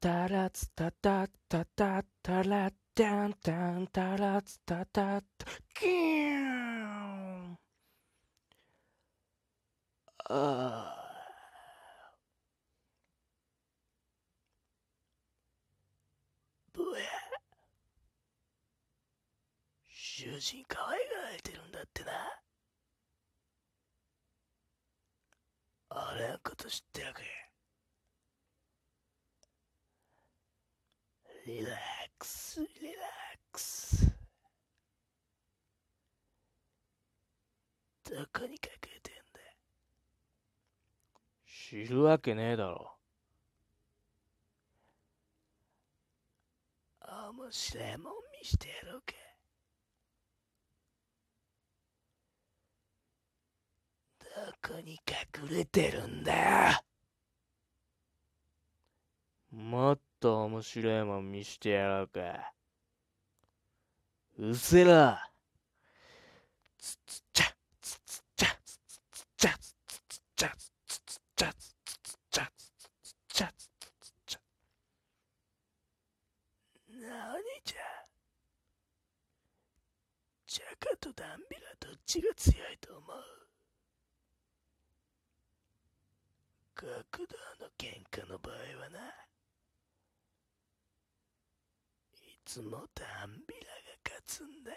タラツタタタタタラタンタンタラツタタタ。キュー。ンあブエ。囚人可愛がられてるんだってな。あれんこと知ってるかリラックスリラックスどこに隠れてんだ？知るわけねえだろ。面白いもん見してやろうか。どこに隠れてるんだ？よもっと面白いもん見してやろうか。うせろ。つつちゃ。つつちゃ。つつちゃ。つつちゃ。つつちゃ。つつちゃ。つつちゃ。つつちゃ。何じゃジャカとダンビラどっちが強いと思う？角道の喧嘩の場合はないつもダンビラが勝つんだよ。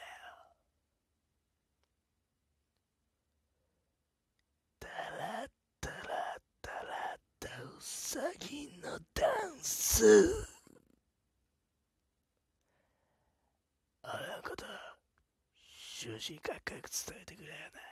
タラッタラッタラッタウサギのダンス。あらこと。主人かっこよく伝えてくれよな。